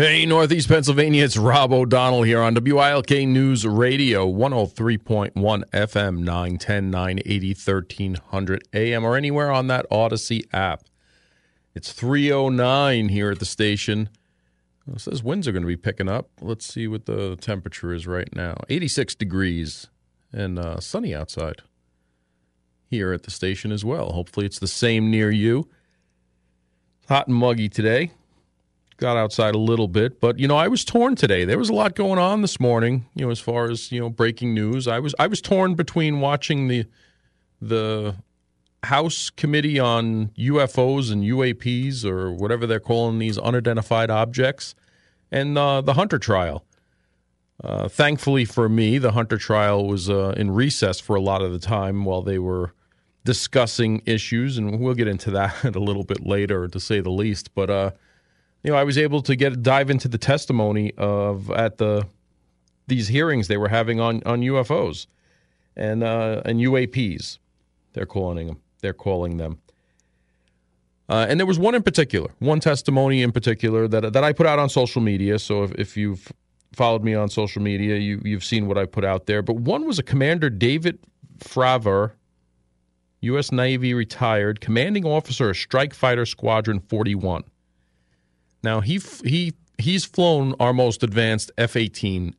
Hey, Northeast Pennsylvania, it's Rob O'Donnell here on WILK News Radio, 103.1 FM, 910, 980, 1300 AM, or anywhere on that Odyssey app. It's 309 here at the station. It says winds are going to be picking up. Let's see what the temperature is right now 86 degrees and uh, sunny outside here at the station as well. Hopefully, it's the same near you. Hot and muggy today got outside a little bit, but you know, I was torn today. There was a lot going on this morning, you know, as far as, you know, breaking news. I was I was torn between watching the the House Committee on UFOs and UAPs or whatever they're calling these unidentified objects and uh, the Hunter trial. Uh, thankfully for me, the Hunter trial was uh, in recess for a lot of the time while they were discussing issues, and we'll get into that a little bit later, to say the least. But uh, you know, I was able to get dive into the testimony of at the these hearings they were having on on UFOs and uh, and UAPs. They're calling them. They're calling them. Uh, and there was one in particular, one testimony in particular that that I put out on social media. So if, if you've followed me on social media, you you've seen what I put out there. But one was a Commander David Fravor, U.S. Navy retired, commanding officer of Strike Fighter Squadron 41. Now he he he's flown our most advanced F-18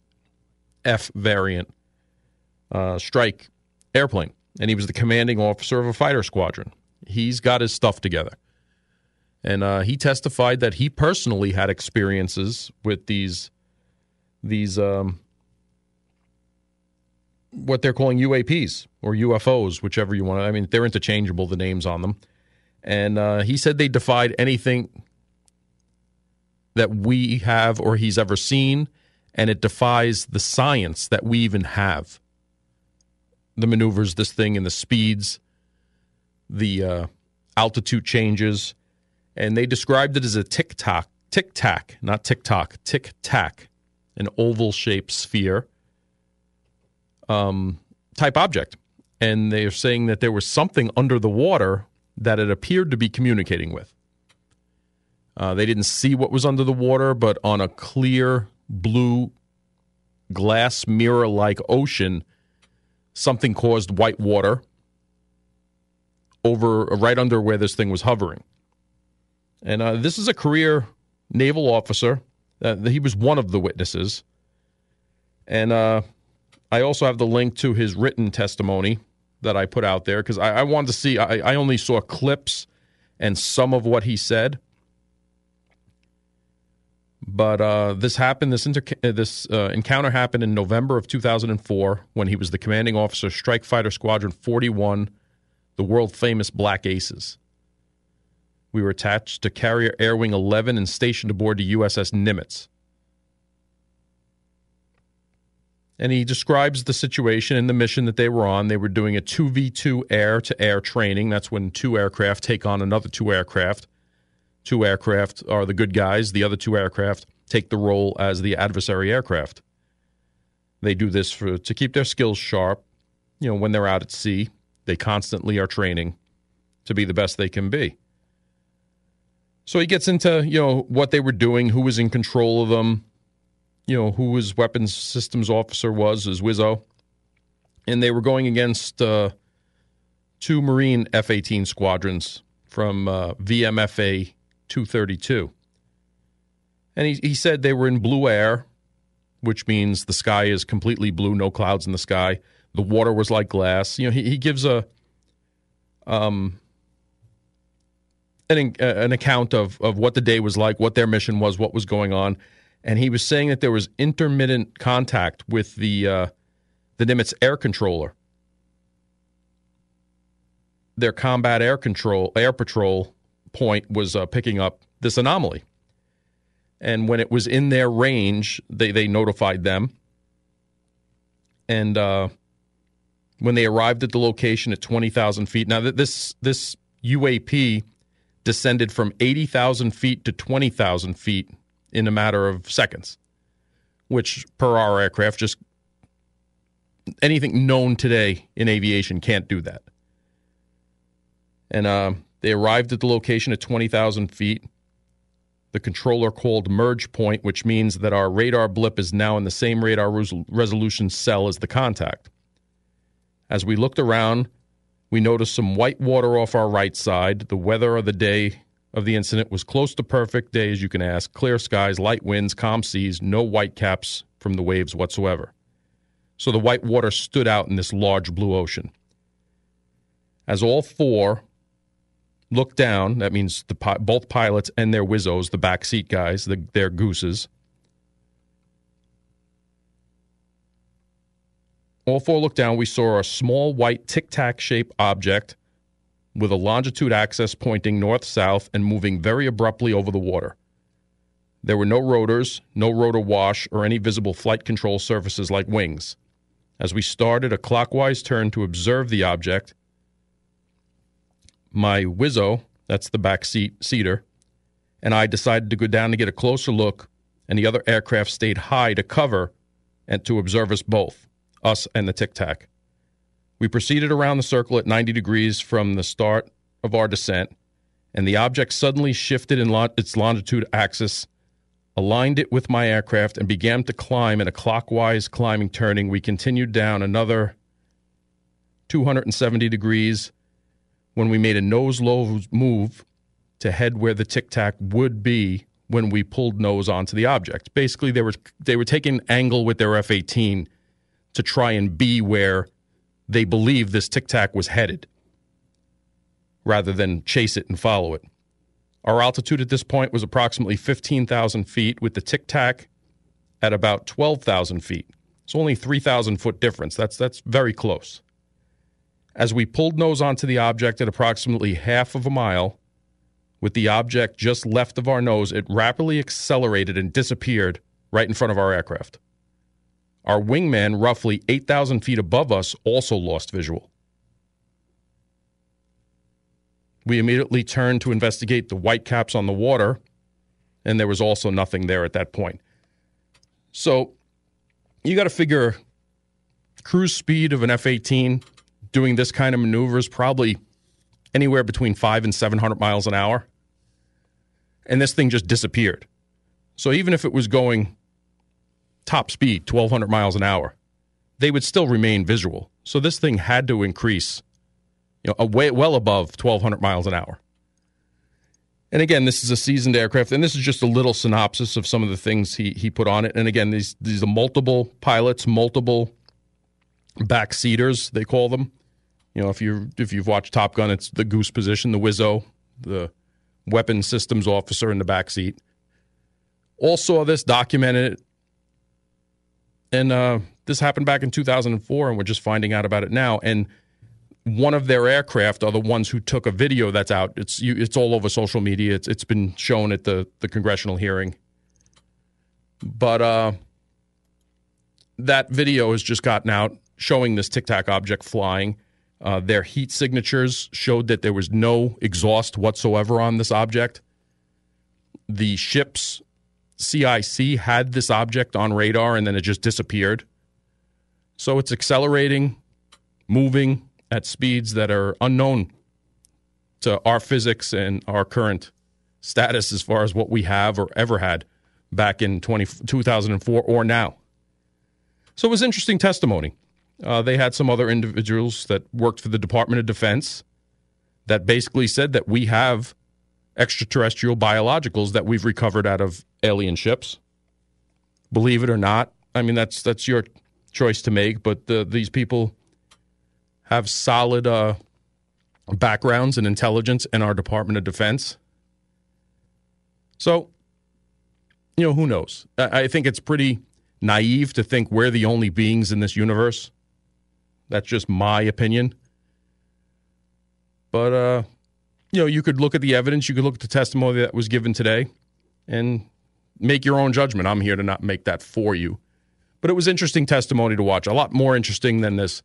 F variant uh, strike airplane, and he was the commanding officer of a fighter squadron. He's got his stuff together, and uh, he testified that he personally had experiences with these these um, what they're calling UAPs or UFOs, whichever you want. I mean, they're interchangeable. The names on them, and uh, he said they defied anything that we have or he's ever seen, and it defies the science that we even have. The maneuvers, this thing, and the speeds, the uh, altitude changes, and they described it as a tic tac, tic tac, not tick tock, tic tac, an oval shaped sphere um, type object. And they're saying that there was something under the water that it appeared to be communicating with. Uh, they didn't see what was under the water, but on a clear blue glass mirror like ocean, something caused white water over right under where this thing was hovering. And uh, this is a career naval officer. Uh, he was one of the witnesses. And uh, I also have the link to his written testimony that I put out there because I, I, wanted to see. I, I only saw clips and some of what he said. But uh, this happened. This inter- uh, this uh, encounter happened in November of 2004 when he was the commanding officer, Strike Fighter Squadron 41, the world famous Black Aces. We were attached to Carrier Air Wing 11 and stationed aboard the USS Nimitz. And he describes the situation and the mission that they were on. They were doing a 2v2 air to air training. That's when two aircraft take on another two aircraft two aircraft are the good guys, the other two aircraft take the role as the adversary aircraft. They do this for to keep their skills sharp. You know, when they're out at sea, they constantly are training to be the best they can be. So he gets into, you know, what they were doing, who was in control of them, you know, who his weapons systems officer was, as Wizzo. And they were going against uh, two Marine F 18 squadrons from uh, VMFA 232. And he, he said they were in blue air, which means the sky is completely blue, no clouds in the sky. The water was like glass. You know, he, he gives a um, an, an account of, of what the day was like, what their mission was, what was going on. And he was saying that there was intermittent contact with the uh, the Nimitz air controller, their combat air control, air patrol point was uh, picking up this anomaly. And when it was in their range, they, they notified them. And uh, when they arrived at the location at 20,000 feet, now this, this UAP descended from 80,000 feet to 20,000 feet in a matter of seconds, which per our aircraft, just anything known today in aviation can't do that. And uh, they arrived at the location at 20,000 feet. the controller called merge point, which means that our radar blip is now in the same radar res- resolution cell as the contact. As we looked around, we noticed some white water off our right side. The weather of the day of the incident was close to perfect day, as you can ask. Clear skies, light winds, calm seas, no white caps from the waves whatsoever. So the white water stood out in this large blue ocean. As all four looked down, that means the both pilots and their wizzos, the backseat guys, the, their gooses, All four looked down. We saw a small white tic tac shaped object with a longitude axis pointing north south and moving very abruptly over the water. There were no rotors, no rotor wash, or any visible flight control surfaces like wings. As we started a clockwise turn to observe the object, my Wizzo, that's the back seat seater, and I decided to go down to get a closer look, and the other aircraft stayed high to cover and to observe us both us and the tic tac. We proceeded around the circle at 90 degrees from the start of our descent, and the object suddenly shifted in lo- its longitude axis, aligned it with my aircraft, and began to climb in a clockwise climbing turning. We continued down another 270 degrees when we made a nose low move to head where the tic tac would be when we pulled nose onto the object. Basically, they were they were taking angle with their F 18 to try and be where they believe this tic tac was headed rather than chase it and follow it. Our altitude at this point was approximately 15,000 feet, with the tic tac at about 12,000 feet. It's only 3,000 foot difference. That's, that's very close. As we pulled nose onto the object at approximately half of a mile, with the object just left of our nose, it rapidly accelerated and disappeared right in front of our aircraft. Our wingman, roughly 8,000 feet above us, also lost visual. We immediately turned to investigate the white caps on the water, and there was also nothing there at that point. So you got to figure cruise speed of an F 18 doing this kind of maneuvers probably anywhere between five and 700 miles an hour. And this thing just disappeared. So even if it was going top speed, 1,200 miles an hour, they would still remain visual. So this thing had to increase, you know, way well above 1,200 miles an hour. And again, this is a seasoned aircraft, and this is just a little synopsis of some of the things he he put on it. And again, these these are multiple pilots, multiple backseaters, they call them. You know, if you if you've watched Top Gun, it's the goose position, the Wizzo, the weapon systems officer in the back seat. All saw this, documented it, and uh, this happened back in 2004, and we're just finding out about it now. And one of their aircraft are the ones who took a video that's out. It's you, it's all over social media. It's it's been shown at the the congressional hearing. But uh, that video has just gotten out showing this tic tac object flying. Uh, their heat signatures showed that there was no exhaust whatsoever on this object. The ship's CIC had this object on radar and then it just disappeared. So it's accelerating, moving at speeds that are unknown to our physics and our current status as far as what we have or ever had back in 20, 2004 or now. So it was interesting testimony. Uh, they had some other individuals that worked for the Department of Defense that basically said that we have extraterrestrial biologicals that we've recovered out of alien ships. Believe it or not, I mean that's that's your choice to make. But the, these people have solid uh, backgrounds and intelligence in our Department of Defense. So, you know, who knows? I, I think it's pretty naive to think we're the only beings in this universe. That's just my opinion. But uh, you know, you could look at the evidence, you could look at the testimony that was given today, and make your own judgment. I'm here to not make that for you. But it was interesting testimony to watch, a lot more interesting than this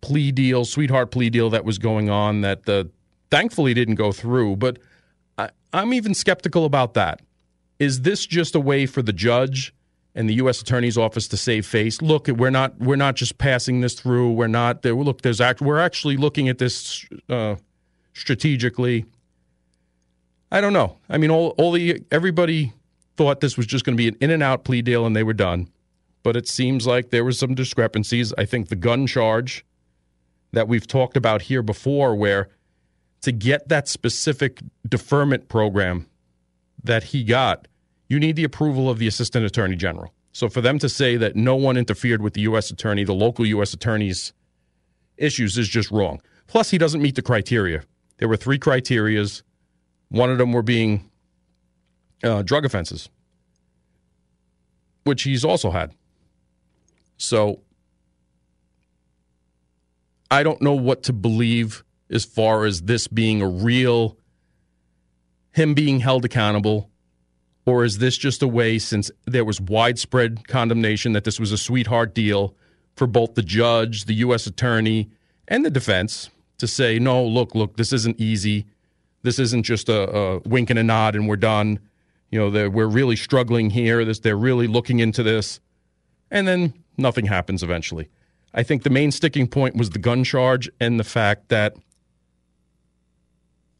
plea deal, sweetheart plea deal that was going on that the thankfully didn't go through. But I, I'm even skeptical about that. Is this just a way for the judge and the U.S. Attorney's Office to save face. Look, we're not we're not just passing this through. We're not there. Look, there's act. We're actually looking at this uh, strategically. I don't know. I mean, all, all the everybody thought this was just going to be an in and out plea deal and they were done. But it seems like there was some discrepancies. I think the gun charge that we've talked about here before, where to get that specific deferment program that he got, you need the approval of the assistant attorney general. So for them to say that no one interfered with the U.S. attorney, the local U.S. attorney's issues is just wrong. Plus, he doesn't meet the criteria. There were three criterias. One of them were being uh, drug offenses, which he's also had. So I don't know what to believe as far as this being a real, him being held accountable, or is this just a way, since there was widespread condemnation that this was a sweetheart deal for both the judge, the U.S. attorney, and the defense to say, no, look, look, this isn't easy. This isn't just a, a wink and a nod and we're done. You know, we're really struggling here. This, they're really looking into this. And then nothing happens eventually. I think the main sticking point was the gun charge and the fact that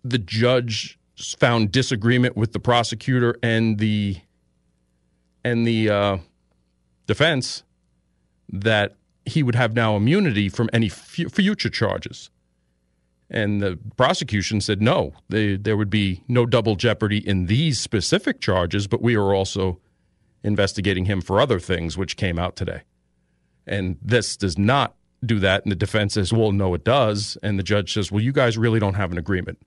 the judge found disagreement with the prosecutor and the and the uh, defense that he would have now immunity from any f- future charges. And the prosecution said no, they, there would be no double jeopardy in these specific charges, but we are also investigating him for other things, which came out today. And this does not do that. And the defense says, well, no, it does. And the judge says, well, you guys really don't have an agreement.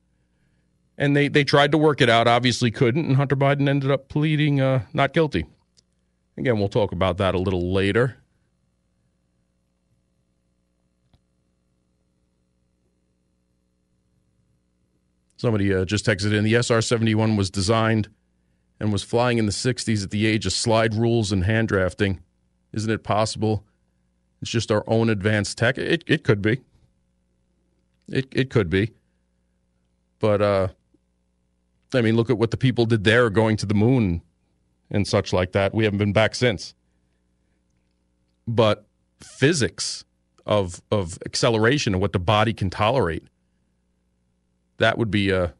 And they, they tried to work it out, obviously couldn't. And Hunter Biden ended up pleading uh, not guilty. Again, we'll talk about that a little later. Somebody uh, just texted in the SR 71 was designed and was flying in the 60s at the age of slide rules and hand drafting. Isn't it possible it's just our own advanced tech? It, it could be. It, it could be. But, uh, I mean, look at what the people did there going to the moon and such like that. We haven't been back since. But physics of, of acceleration and what the body can tolerate, that would be a,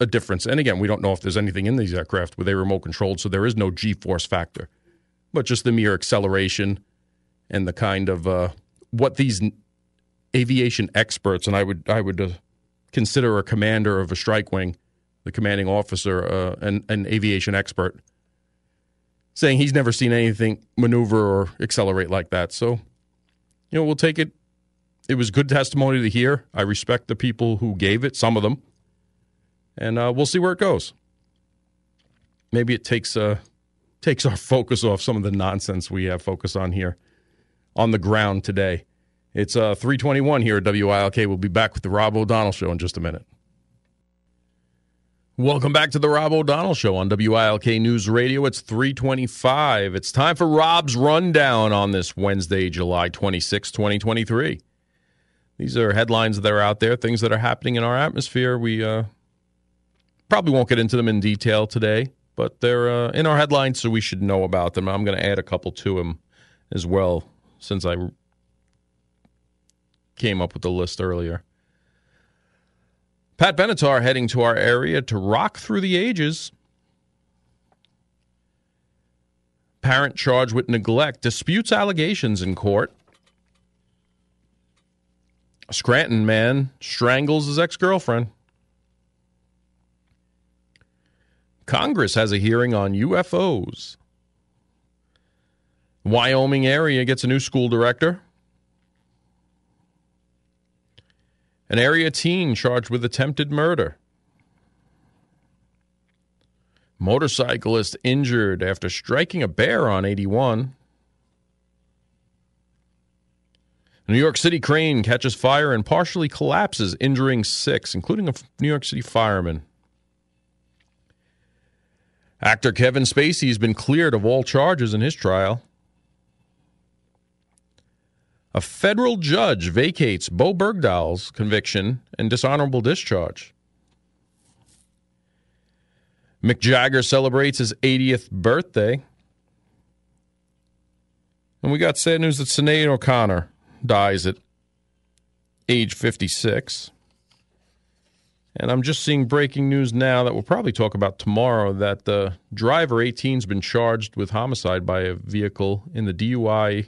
a difference. And again, we don't know if there's anything in these aircraft where they remote controlled, so there is no G force factor, but just the mere acceleration and the kind of uh, what these aviation experts and I would I would uh, consider a commander of a strike wing, the commanding officer, uh, an, an aviation expert, saying he's never seen anything maneuver or accelerate like that. So, you know, we'll take it. It was good testimony to hear. I respect the people who gave it, some of them and uh, we'll see where it goes. Maybe it takes uh, takes our focus off some of the nonsense we have focus on here on the ground today. It's uh, 321 here at WILK. We'll be back with the Rob O'Donnell Show in just a minute. Welcome back to the Rob O'Donnell Show on WILK News Radio. It's 325. It's time for Rob's Rundown on this Wednesday, July 26, 2023. These are headlines that are out there, things that are happening in our atmosphere. We uh, Probably won't get into them in detail today, but they're uh, in our headlines, so we should know about them. I'm going to add a couple to them as well, since I came up with the list earlier. Pat Benatar heading to our area to rock through the ages. Parent charged with neglect disputes allegations in court. A Scranton man strangles his ex girlfriend. Congress has a hearing on UFOs. Wyoming area gets a new school director. An area teen charged with attempted murder. Motorcyclist injured after striking a bear on 81. New York City crane catches fire and partially collapses, injuring six, including a New York City fireman. Actor Kevin Spacey has been cleared of all charges in his trial. A federal judge vacates Bowe Bergdahl's conviction and dishonorable discharge. Mick Jagger celebrates his 80th birthday. And we got sad news that Sinead O'Connor dies at age 56. And I'm just seeing breaking news now that we'll probably talk about tomorrow that the driver 18 has been charged with homicide by a vehicle in the DUI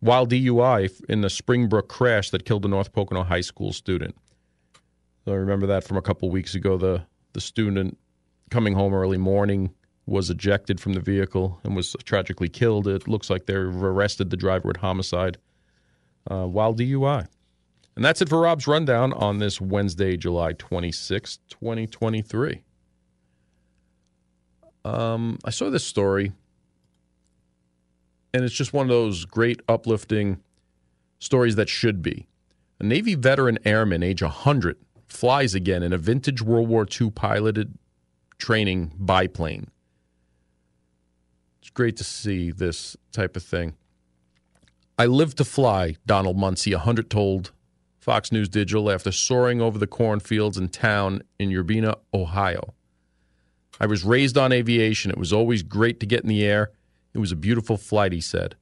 while DUI in the Springbrook crash that killed a North Pocono High School student. So I remember that from a couple weeks ago. The the student coming home early morning was ejected from the vehicle and was tragically killed. It looks like they've arrested the driver with homicide uh, while DUI. And that's it for Rob's rundown on this Wednesday, July 26, 2023. Um, I saw this story, and it's just one of those great, uplifting stories that should be. A Navy veteran airman, age 100, flies again in a vintage World War II piloted training biplane. It's great to see this type of thing. I live to fly, Donald Muncie, 100 told Fox News Digital after soaring over the cornfields and town in Urbana, Ohio. I was raised on aviation. It was always great to get in the air. It was a beautiful flight, he said.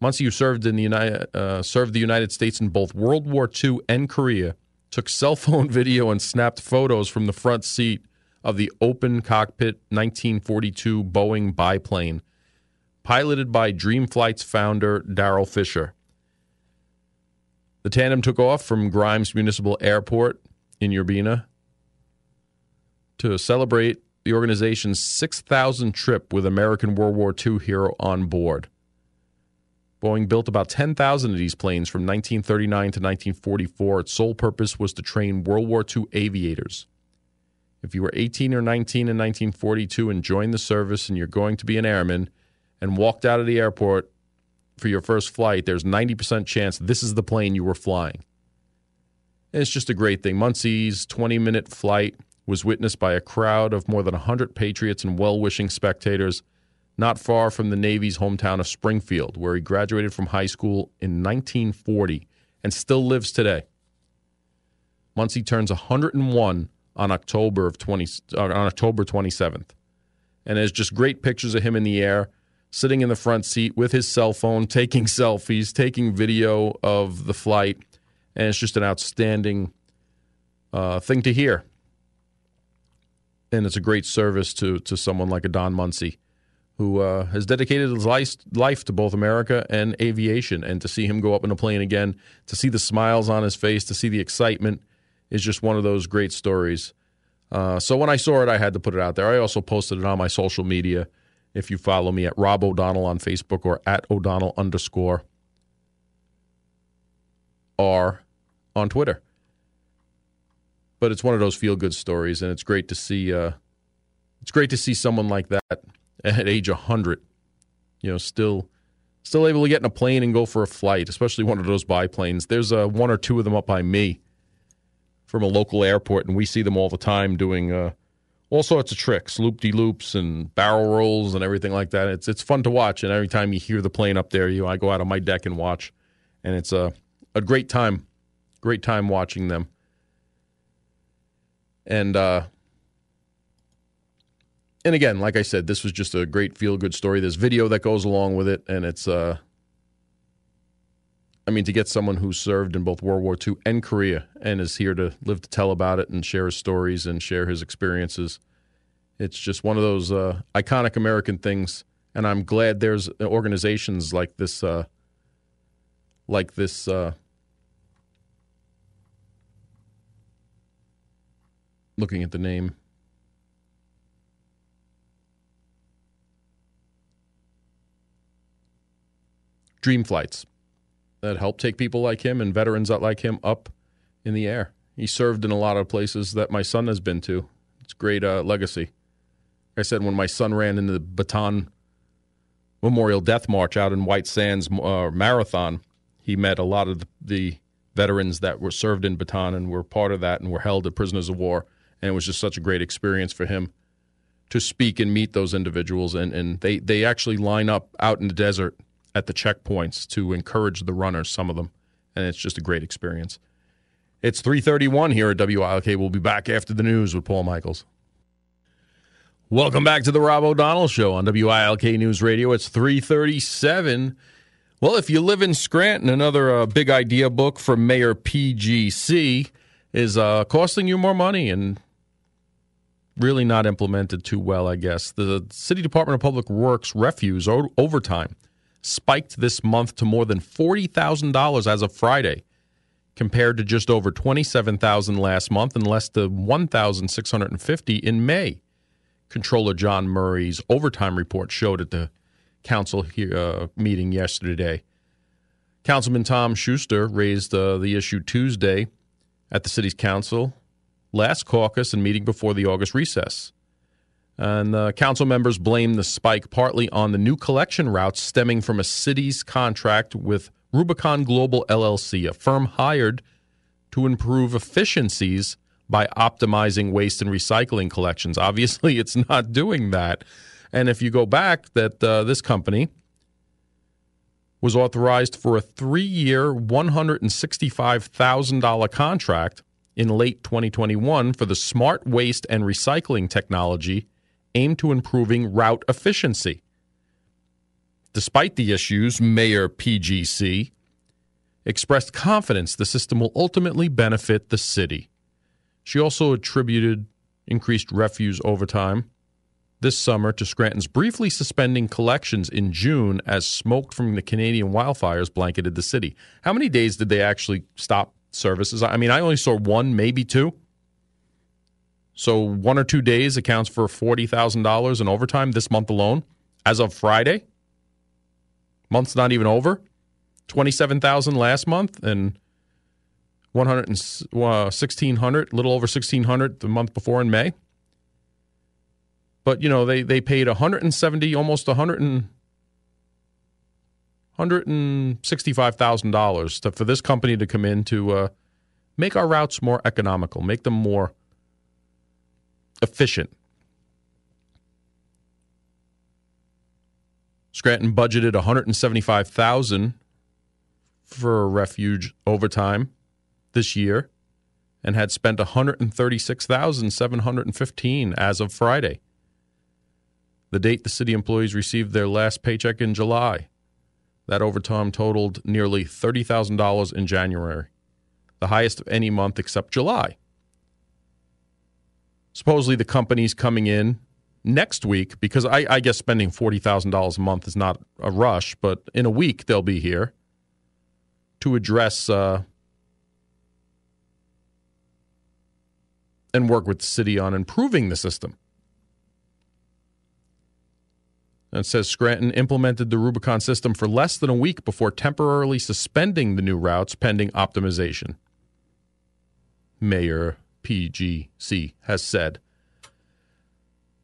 Muncie, who served in the United, uh, served the United States in both World War II and Korea, took cell phone video and snapped photos from the front seat of the open cockpit 1942 Boeing biplane, piloted by Dreamflight's founder Daryl Fisher. The tandem took off from Grimes Municipal Airport in Urbana to celebrate the organization's 6,000 trip with American World War II hero on board. Boeing built about 10,000 of these planes from 1939 to 1944. Its sole purpose was to train World War II aviators. If you were 18 or 19 in 1942 and joined the service and you're going to be an airman and walked out of the airport for your first flight, there's 90% chance this is the plane you were flying. And it's just a great thing. Muncie's 20 minute flight was witnessed by a crowd of more than 100 patriots and well wishing spectators not far from the Navy's hometown of Springfield, where he graduated from high school in 1940 and still lives today. Muncie turns 101 on October of 20 uh, on October 27th. And there's just great pictures of him in the air sitting in the front seat with his cell phone, taking selfies, taking video of the flight, and it's just an outstanding uh, thing to hear. And it's a great service to to someone like a Don Muncie, who uh, has dedicated his life, life to both America and aviation. And to see him go up in a plane again, to see the smiles on his face, to see the excitement, is just one of those great stories. Uh, so when I saw it, I had to put it out there. I also posted it on my social media if you follow me at Rob O'Donnell on Facebook or at O'Donnell underscore R on Twitter. But it's one of those feel good stories, and it's great to see. Uh, it's great to see someone like that at age hundred, you know, still still able to get in a plane and go for a flight, especially one of those biplanes. There's uh, one or two of them up by me from a local airport, and we see them all the time doing. Uh, all sorts of tricks, loop de loops and barrel rolls and everything like that. It's it's fun to watch, and every time you hear the plane up there, you I go out on my deck and watch, and it's a a great time, great time watching them. And uh, and again, like I said, this was just a great feel good story. There's video that goes along with it, and it's uh, I mean, to get someone who served in both World War II and Korea and is here to live to tell about it and share his stories and share his experiences, it's just one of those uh, iconic American things. And I'm glad there's organizations like this, uh, like this. Uh, looking at the name. Dream Flights that help take people like him and veterans like him up in the air. He served in a lot of places that my son has been to. It's great uh, legacy. I said, when my son ran in the Bataan Memorial Death March out in White Sands uh, Marathon, he met a lot of the veterans that were served in Bataan and were part of that and were held as prisoners of war. And it was just such a great experience for him to speak and meet those individuals. And, and they, they actually line up out in the desert at the checkpoints to encourage the runners, some of them, and it's just a great experience. It's 3:31 here at WILK. We'll be back after the news with Paul Michaels. Welcome back to the Rob O'Donnell Show on WILK News Radio. It's 337. Well, if you live in Scranton, another uh, big idea book from Mayor PGC is uh, costing you more money and really not implemented too well, I guess. The City Department of Public Works refuse o- overtime spiked this month to more than $40,000 as of Friday, compared to just over 27,000 last month and less than 1,650 in May. Controller John Murray's overtime report showed at the council uh, meeting yesterday. Councilman Tom Schuster raised uh, the issue Tuesday at the city's council last caucus and meeting before the August recess. And council members blame the spike partly on the new collection routes stemming from a city's contract with Rubicon Global LLC, a firm hired to improve efficiencies by optimizing waste and recycling collections. Obviously, it's not doing that. And if you go back, that uh, this company was authorized for a three-year, one hundred and sixty-five thousand dollar contract in late 2021 for the smart waste and recycling technology aimed to improving route efficiency. Despite the issues, Mayor PGC expressed confidence the system will ultimately benefit the city. She also attributed increased refuse overtime this summer to Scranton's briefly suspending collections in June as smoke from the Canadian wildfires blanketed the city. How many days did they actually stop services. I mean, I only saw one, maybe two. So one or two days accounts for forty thousand dollars in overtime this month alone, as of Friday. Month's not even over. Twenty-seven thousand last month, and one hundred and uh, sixteen hundred, little over sixteen hundred the month before in May. But you know they they paid one hundred and seventy, almost one hundred and $165,000 for this company to come in to uh, make our routes more economical, make them more efficient. Scranton budgeted 175,000 for refuge overtime this year and had spent 136,715 as of Friday. The date the city employees received their last paycheck in July. That overtime totaled nearly $30,000 in January, the highest of any month except July. Supposedly, the company's coming in next week because I, I guess spending $40,000 a month is not a rush, but in a week they'll be here to address uh, and work with the city on improving the system. And says Scranton implemented the Rubicon system for less than a week before temporarily suspending the new routes pending optimization. Mayor PGC has said.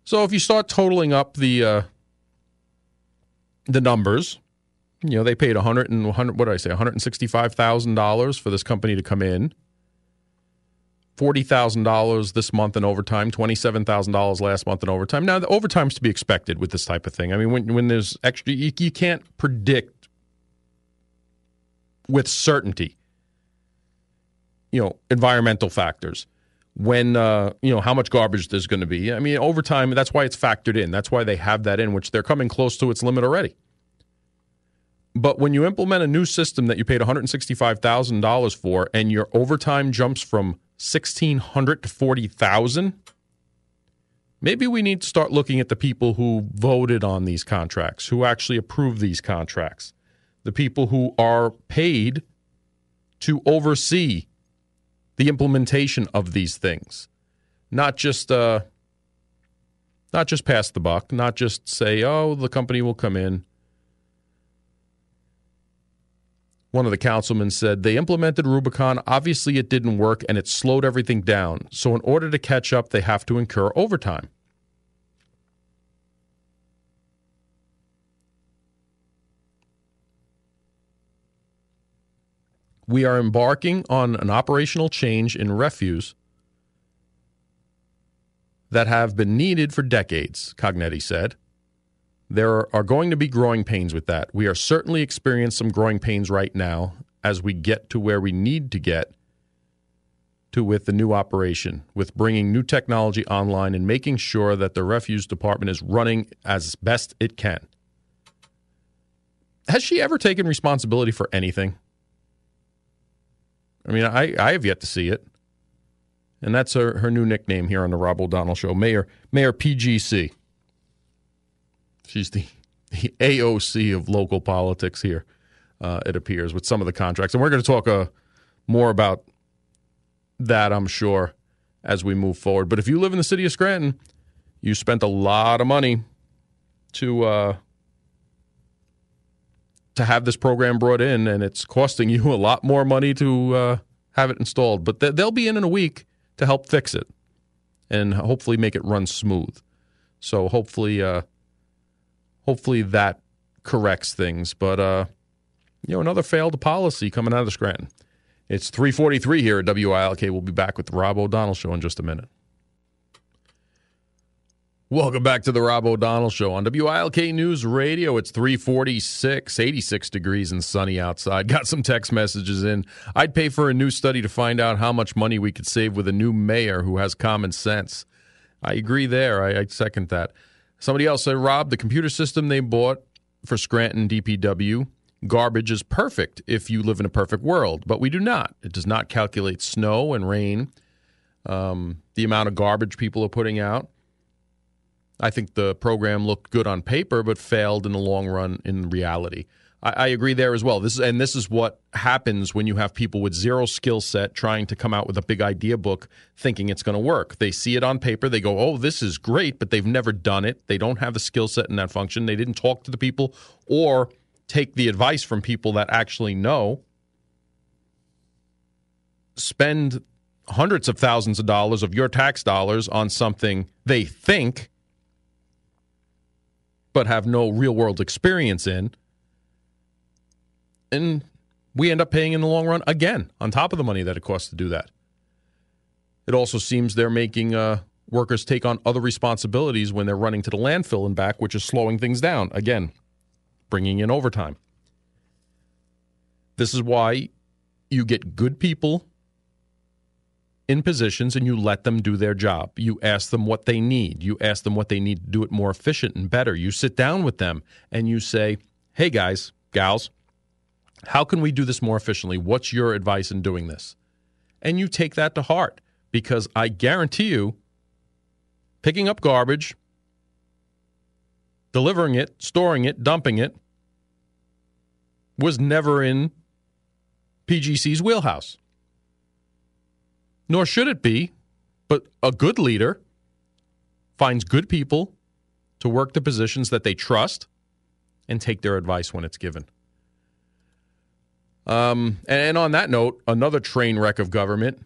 So if you start totaling up the uh, the numbers, you know they paid 100 and 100, what did I say 165 thousand dollars for this company to come in $40,000 this month in overtime, $27,000 last month in overtime. Now, the overtime's to be expected with this type of thing. I mean, when, when there's extra, you, you can't predict with certainty, you know, environmental factors. When, uh, you know, how much garbage there's going to be. I mean, overtime, that's why it's factored in. That's why they have that in, which they're coming close to its limit already. But when you implement a new system that you paid $165,000 for and your overtime jumps from 1600 to 40,000, maybe we need to start looking at the people who voted on these contracts, who actually approved these contracts, the people who are paid to oversee the implementation of these things, not just uh, not just pass the buck, not just say, "Oh, the company will come in." One of the councilmen said they implemented Rubicon. Obviously, it didn't work and it slowed everything down. So, in order to catch up, they have to incur overtime. We are embarking on an operational change in refuse that have been needed for decades, Cognetti said. There are going to be growing pains with that. We are certainly experiencing some growing pains right now as we get to where we need to get to with the new operation, with bringing new technology online and making sure that the refuse department is running as best it can. Has she ever taken responsibility for anything? I mean, I, I have yet to see it. and that's her, her new nickname here on the Rob O'Donnell Show, Mayor Mayor PGC. She's the, the AOC of local politics here. Uh, it appears with some of the contracts, and we're going to talk uh, more about that, I'm sure, as we move forward. But if you live in the city of Scranton, you spent a lot of money to uh, to have this program brought in, and it's costing you a lot more money to uh, have it installed. But they'll be in in a week to help fix it and hopefully make it run smooth. So hopefully, uh, hopefully that corrects things. But uh, you know, another failed policy coming out of Scranton. It's 343 here at WILK. We'll be back with the Rob O'Donnell Show in just a minute. Welcome back to the Rob O'Donnell Show on WILK News Radio. It's 346, 86 degrees and sunny outside. Got some text messages in. I'd pay for a new study to find out how much money we could save with a new mayor who has common sense. I agree there. I, I second that. Somebody else said, Rob, the computer system they bought for Scranton DPW, garbage is perfect if you live in a perfect world, but we do not. It does not calculate snow and rain, um, the amount of garbage people are putting out. I think the program looked good on paper, but failed in the long run in reality. I, I agree there as well. This is, and this is what happens when you have people with zero skill set trying to come out with a big idea book, thinking it's going to work. They see it on paper, they go, "Oh, this is great," but they've never done it. They don't have the skill set in that function. They didn't talk to the people or take the advice from people that actually know. Spend hundreds of thousands of dollars of your tax dollars on something they think but have no real world experience in. And we end up paying in the long run again on top of the money that it costs to do that. It also seems they're making uh, workers take on other responsibilities when they're running to the landfill and back, which is slowing things down. Again, bringing in overtime. This is why you get good people in positions and you let them do their job. You ask them what they need. You ask them what they need to do it more efficient and better. You sit down with them and you say, hey, guys, gals, how can we do this more efficiently? What's your advice in doing this? And you take that to heart because I guarantee you, picking up garbage, delivering it, storing it, dumping it was never in PGC's wheelhouse nor should it be. But a good leader finds good people to work the positions that they trust and take their advice when it's given. Um, and on that note, another train wreck of government,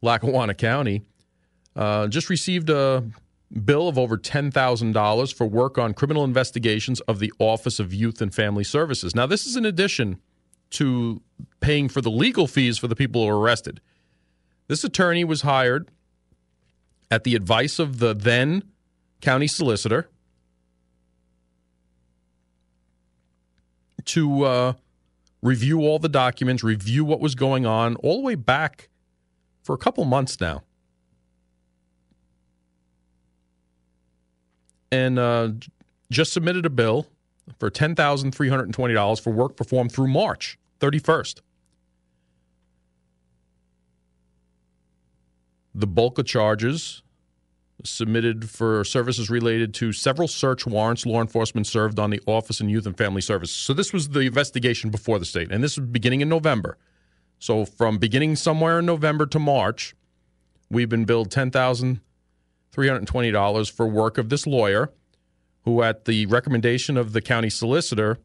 Lackawanna County, uh, just received a bill of over $10,000 for work on criminal investigations of the Office of Youth and Family Services. Now, this is in addition to paying for the legal fees for the people who were arrested. This attorney was hired at the advice of the then county solicitor to uh, review all the documents, review what was going on, all the way back for a couple months now. And uh, just submitted a bill for $10,320 for work performed through March 31st. the bulk of charges submitted for services related to several search warrants law enforcement served on the Office and Youth and Family Services. So this was the investigation before the state, and this was beginning in November. So from beginning somewhere in November to March, we've been billed ten thousand three hundred twenty dollars for work of this lawyer, who, at the recommendation of the county solicitor,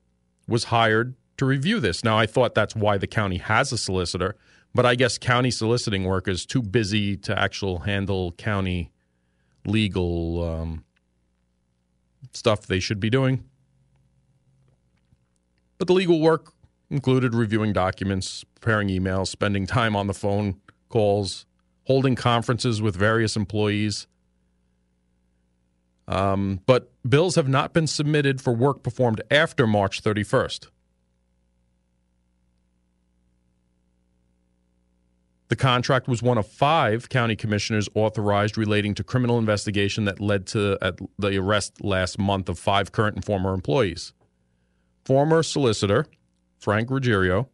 was hired to review this. Now, I thought that's why the county has a solicitor but I guess county soliciting work is too busy to actually handle county legal um, stuff they should be doing. But the legal work included reviewing documents, preparing emails, spending time on the phone calls, holding conferences with various employees. Um, but bills have not been submitted for work performed after March 31st. The contract was one of five county commissioners authorized relating to criminal investigation that led to the arrest last month of five current and former employees. Former solicitor Frank Ruggiero,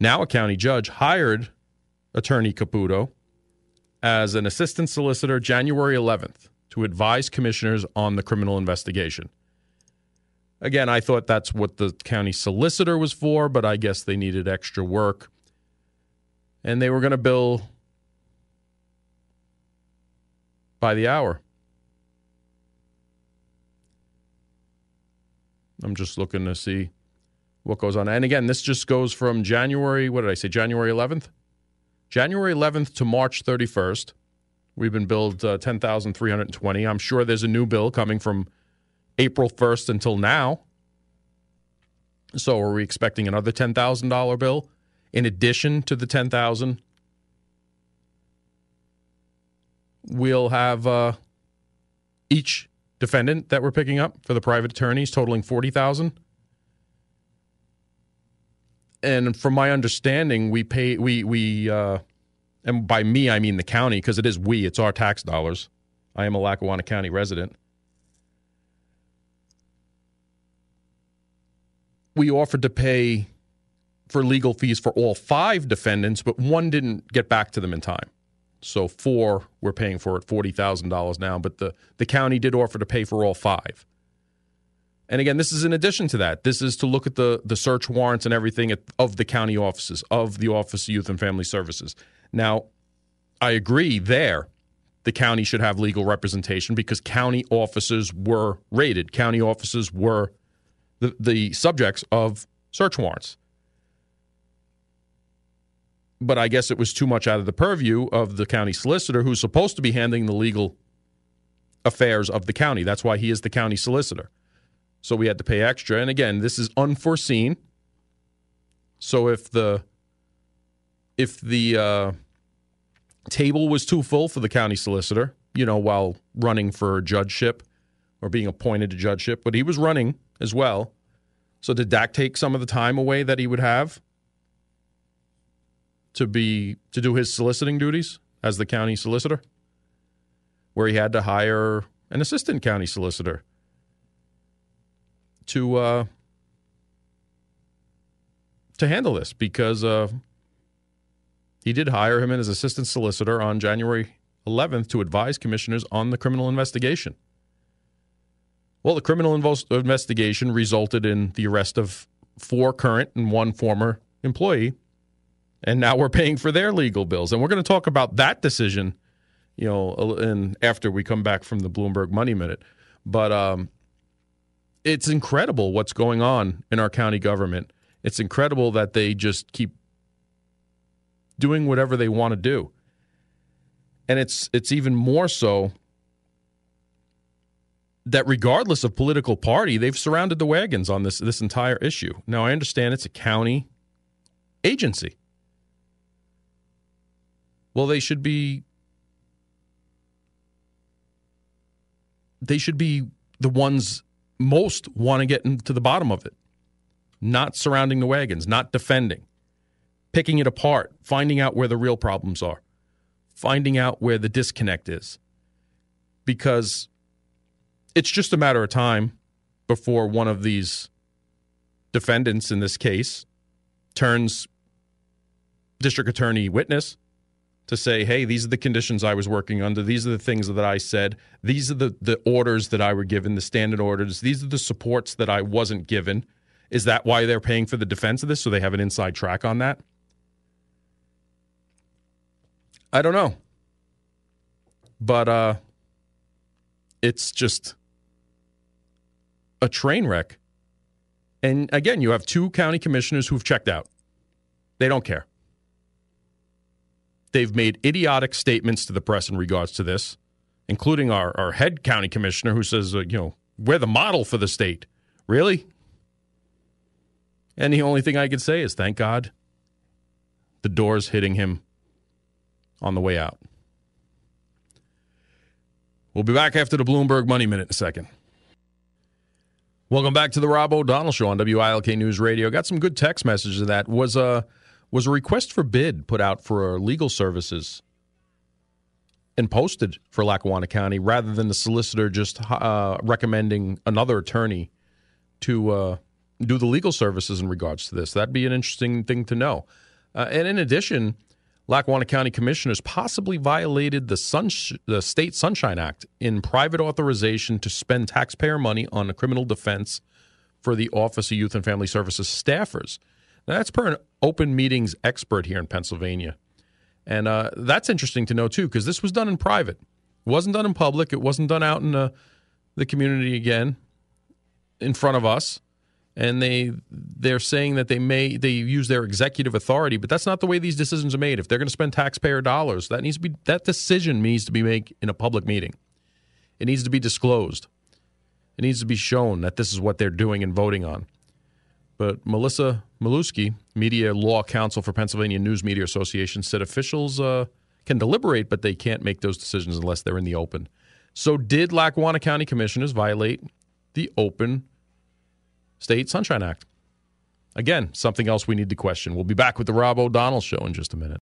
now a county judge, hired Attorney Caputo as an assistant solicitor January 11th to advise commissioners on the criminal investigation. Again, I thought that's what the county solicitor was for, but I guess they needed extra work. And they were going to bill by the hour. I'm just looking to see what goes on. And again, this just goes from January, what did I say, January 11th? January 11th to March 31st. We've been billed uh, 10,320. I'm sure there's a new bill coming from April 1st until now. So are we expecting another $10,000 bill in addition to the 10,000? We'll have uh, each defendant that we're picking up for the private attorneys totaling 40,000. And from my understanding, we pay we we uh, and by me I mean the county because it is we, it's our tax dollars. I am a Lackawanna County resident. we offered to pay for legal fees for all five defendants, but one didn't get back to them in time. So four we're paying for at forty thousand dollars now, but the, the county did offer to pay for all five. And again, this is in addition to that. This is to look at the the search warrants and everything at, of the county offices of the Office of Youth and Family Services. Now, I agree there. The county should have legal representation because county officers were raided. County offices were the, the subjects of search warrants. But I guess it was too much out of the purview of the county solicitor who's supposed to be handling the legal affairs of the county. That's why he is the county solicitor. So we had to pay extra. And again, this is unforeseen. So if the if the uh, table was too full for the county solicitor, you know, while running for judgeship or being appointed to judgeship, but he was running as well. So did Dak take some of the time away that he would have to be to do his soliciting duties as the county solicitor, where he had to hire an assistant county solicitor to uh, to handle this because uh, he did hire him as assistant solicitor on January 11th to advise commissioners on the criminal investigation. Well, the criminal investigation resulted in the arrest of four current and one former employee. And now we're paying for their legal bills. And we're going to talk about that decision, you know, and after we come back from the Bloomberg Money Minute. But um, it's incredible what's going on in our county government. It's incredible that they just keep doing whatever they want to do. And it's it's even more so that regardless of political party, they've surrounded the wagons on this this entire issue. Now I understand it's a county agency. Well, they should be they should be the ones most want to get to the bottom of it. Not surrounding the wagons, not defending, picking it apart, finding out where the real problems are, finding out where the disconnect is. Because it's just a matter of time before one of these defendants in this case turns district attorney witness to say, hey, these are the conditions I was working under. These are the things that I said. These are the, the orders that I were given, the standard orders. These are the supports that I wasn't given. Is that why they're paying for the defense of this? So they have an inside track on that? I don't know. But uh, it's just a train wreck. And again, you have two county commissioners who've checked out. They don't care. They've made idiotic statements to the press in regards to this, including our, our head county commissioner who says, uh, you know, we're the model for the state. Really? And the only thing I can say is thank God the door's hitting him on the way out. We'll be back after the Bloomberg Money Minute in a second. Welcome back to the Rob O'Donnell Show on WILK News Radio. Got some good text messages of that. Was a was a request for bid put out for legal services and posted for Lackawanna County rather than the solicitor just uh, recommending another attorney to uh, do the legal services in regards to this. That'd be an interesting thing to know. Uh, and in addition, Lackawanna County commissioners possibly violated the, Sunsh- the State Sunshine Act in private authorization to spend taxpayer money on a criminal defense for the Office of Youth and Family Services staffers. Now, that's per an open meetings expert here in Pennsylvania. And uh, that's interesting to know, too, because this was done in private. It wasn't done in public. It wasn't done out in the, the community again in front of us. And they they're saying that they may they use their executive authority, but that's not the way these decisions are made. If they're going to spend taxpayer dollars, that needs to be that decision needs to be made in a public meeting. It needs to be disclosed. It needs to be shown that this is what they're doing and voting on. But Melissa Melewsky, Media Law Counsel for Pennsylvania News Media Association, said officials uh, can deliberate, but they can't make those decisions unless they're in the open. So, did Lackawanna County commissioners violate the open State Sunshine Act? Again, something else we need to question. We'll be back with the Rob O'Donnell Show in just a minute.